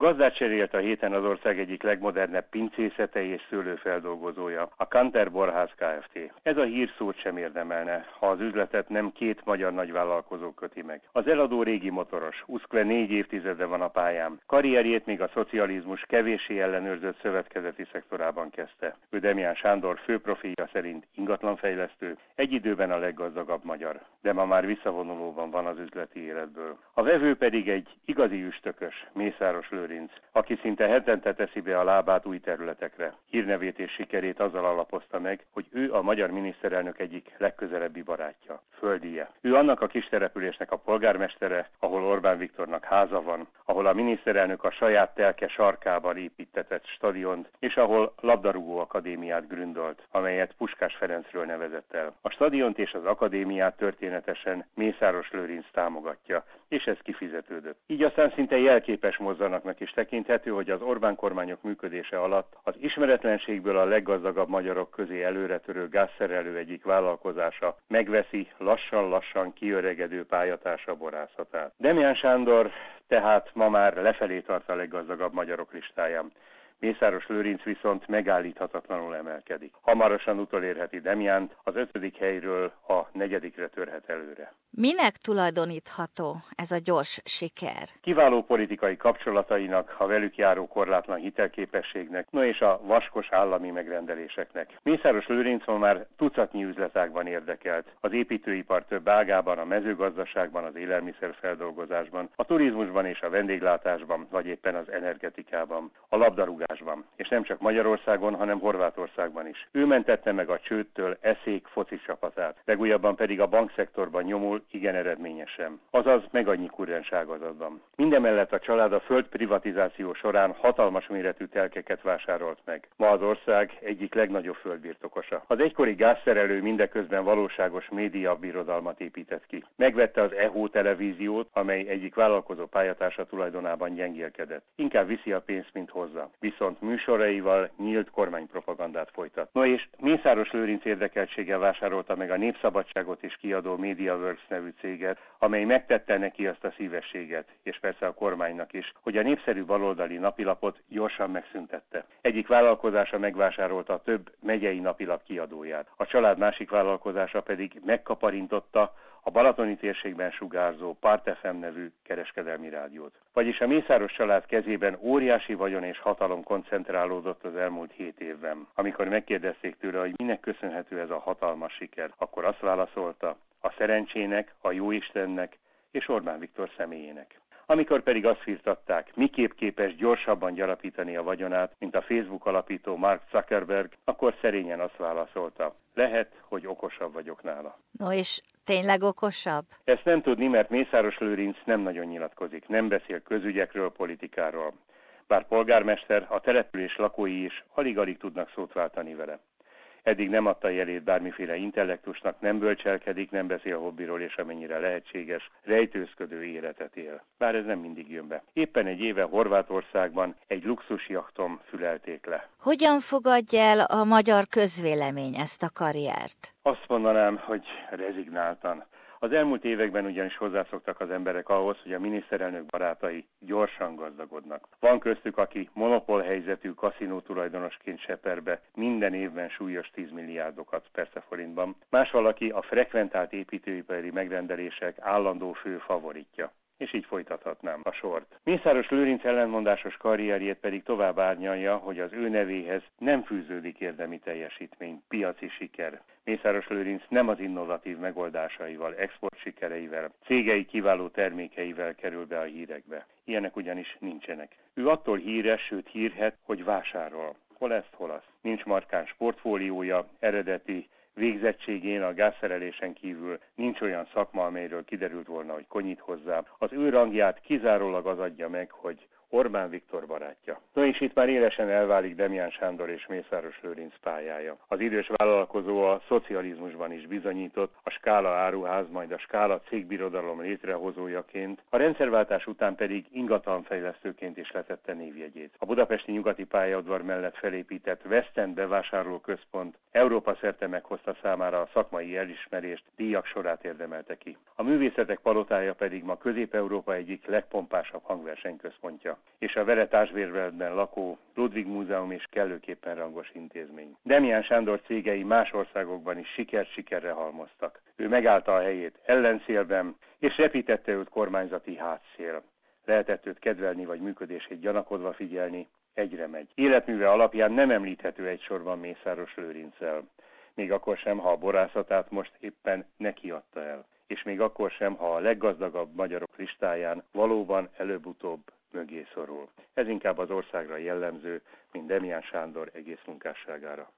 Gazdát cserélt a héten az ország egyik legmodernebb pincészete és szőlőfeldolgozója, a Kanter Borház Kft. Ez a hír szót sem érdemelne, ha az üzletet nem két magyar nagyvállalkozó köti meg. Az eladó régi motoros, Uszkve négy évtizede van a pályán. Karrierjét még a szocializmus kevéssé ellenőrzött szövetkezeti szektorában kezdte. Ő Demián Sándor főprofilja szerint ingatlanfejlesztő, egy időben a leggazdagabb magyar, de ma már visszavonulóban van az üzleti életből. A vevő pedig egy igazi üstökös, Mészáros Lőrinc, aki szinte hetente teszi be a lábát új területekre. Hírnevét és sikerét azzal alapozta meg, hogy ő a magyar miniszterelnök egyik legközelebbi barátja, földije. Ő annak a kis településnek a polgármestere, ahol Orbán Viktornak háza van, ahol a miniszterelnök a saját telke sarkában építetett stadiont, és ahol labdarúgó akadémiát gründolt, amelyet Puskás Ferencről nevezett el. A stadiont és az akadémiát történetesen Mészáros Lőrinc támogatja, és ez kifizetődött. Így aztán szinte jelképes mozzanatnak is tekinthető, hogy az Orbán kormányok működése alatt az ismeretlenségből a leggazdagabb magyarok közé előretörő gázszerelő egyik vállalkozása megveszi lassan-lassan kiöregedő pályatársa borászatát. Demián Sándor tehát ma már lefelé tart a leggazdagabb magyarok listáján. Mészáros Lőrinc viszont megállíthatatlanul emelkedik. Hamarosan utolérheti Demiánt, az ötödik helyről a negyedikre törhet előre. Minek tulajdonítható ez a gyors siker? Kiváló politikai kapcsolatainak, a velük járó korlátlan hitelképességnek, no és a vaskos állami megrendeléseknek. Mészáros Lőrinc ma már tucatnyi üzletágban érdekelt. Az építőipar több ágában, a mezőgazdaságban, az élelmiszerfeldolgozásban, a turizmusban és a vendéglátásban, vagy éppen az energetikában, a labdarúgásban. És nem csak Magyarországon, hanem Horvátországban is. Ő mentette meg a csőttől eszék foci csapatát. Legújabban pedig a bankszektorban nyomul igen eredményesen. Azaz meg annyi kurrens ágazatban. Mindemellett a család a föld privatizáció során hatalmas méretű telkeket vásárolt meg. Ma az ország egyik legnagyobb földbirtokosa. Az egykori gázszerelő mindeközben valóságos média birodalmat épített ki. Megvette az EHO televíziót, amely egyik vállalkozó pályatársa tulajdonában gyengélkedett. Inkább viszi a pénzt, mint hozza. Viszont műsoraival nyílt kormánypropagandát folytat. No és Mészáros Lőrinc érdekeltséggel vásárolta meg a Népszabadságot is kiadó MediaWorks nevű céget, amely megtette neki azt a szívességet, és persze a kormánynak is, hogy a népszerű baloldali napilapot gyorsan megszüntette. Egyik vállalkozása megvásárolta több megyei napilap kiadóját. A család másik vállalkozása pedig megkaparintotta a Balatoni térségben sugárzó Part FM nevű kereskedelmi rádiót. Vagyis a Mészáros család kezében óriási vagyon és hatalom koncentrálódott az elmúlt hét évben. Amikor megkérdezték tőle, hogy minek köszönhető ez a hatalmas siker, akkor azt válaszolta, a szerencsének, a jóistennek és Orbán Viktor személyének. Amikor pedig azt firtatták, miképp képes gyorsabban gyarapítani a vagyonát, mint a Facebook alapító Mark Zuckerberg, akkor szerényen azt válaszolta, lehet, hogy okosabb vagyok nála. No és tényleg okosabb? Ezt nem tudni, mert Mészáros Lőrinc nem nagyon nyilatkozik, nem beszél közügyekről, politikáról. Bár polgármester, a település lakói is alig-alig tudnak szót váltani vele eddig nem adta jelét bármiféle intellektusnak, nem bölcselkedik, nem beszél hobbiról, és amennyire lehetséges, rejtőzködő életet él. Bár ez nem mindig jön be. Éppen egy éve Horvátországban egy luxusjachtom fülelték le. Hogyan fogadja el a magyar közvélemény ezt a karriert? Azt mondanám, hogy rezignáltan. Az elmúlt években ugyanis hozzászoktak az emberek ahhoz, hogy a miniszterelnök barátai gyorsan gazdagodnak. Van köztük, aki monopól helyzetű kaszinó tulajdonosként seperbe minden évben súlyos 10 milliárdokat, persze forintban. Más valaki a frekventált építőipari megrendelések állandó fő favoritja és így folytathatnám a sort. Mészáros Lőrinc ellenmondásos karrierjét pedig tovább árnyalja, hogy az ő nevéhez nem fűződik érdemi teljesítmény, piaci siker. Mészáros Lőrinc nem az innovatív megoldásaival, export sikereivel, cégei kiváló termékeivel kerül be a hírekbe. Ilyenek ugyanis nincsenek. Ő attól híres, sőt hírhet, hogy vásárol. Hol ezt, hol azt. Nincs markáns portfóliója, eredeti végzettségén a gázszerelésen kívül nincs olyan szakma, amelyről kiderült volna, hogy konyít hozzá. Az ő rangját kizárólag az adja meg, hogy Orbán Viktor barátja. No és itt már élesen elválik Demián Sándor és Mészáros Lőrinc pályája. Az idős vállalkozó a szocializmusban is bizonyított, a Skála áruház, majd a Skála cégbirodalom létrehozójaként, a rendszerváltás után pedig ingatlanfejlesztőként is letette névjegyét. A budapesti nyugati pályaudvar mellett felépített Westend bevásárlóközpont Európa szerte meghozta számára a szakmai elismerést, díjak sorát érdemelte ki. A művészetek palotája pedig ma Közép-Európa egyik legpompásabb hangversenyközpontja. És a Veretásvérveletben lakó Ludwig Múzeum is kellőképpen rangos intézmény. Demián Sándor cégei más országokban is sikert sikerre halmoztak. Ő megállta a helyét ellenszélben, és repítette őt kormányzati hátszél. Lehetett őt kedvelni vagy működését gyanakodva figyelni, egyre megy. Életműve alapján nem említhető egy sorban Mészáros Lőrincel. Még akkor sem, ha a borászatát most éppen neki adta el. És még akkor sem, ha a leggazdagabb magyarok listáján valóban előbb-utóbb mögé szorul. Ez inkább az országra jellemző, mint Demián Sándor egész munkásságára.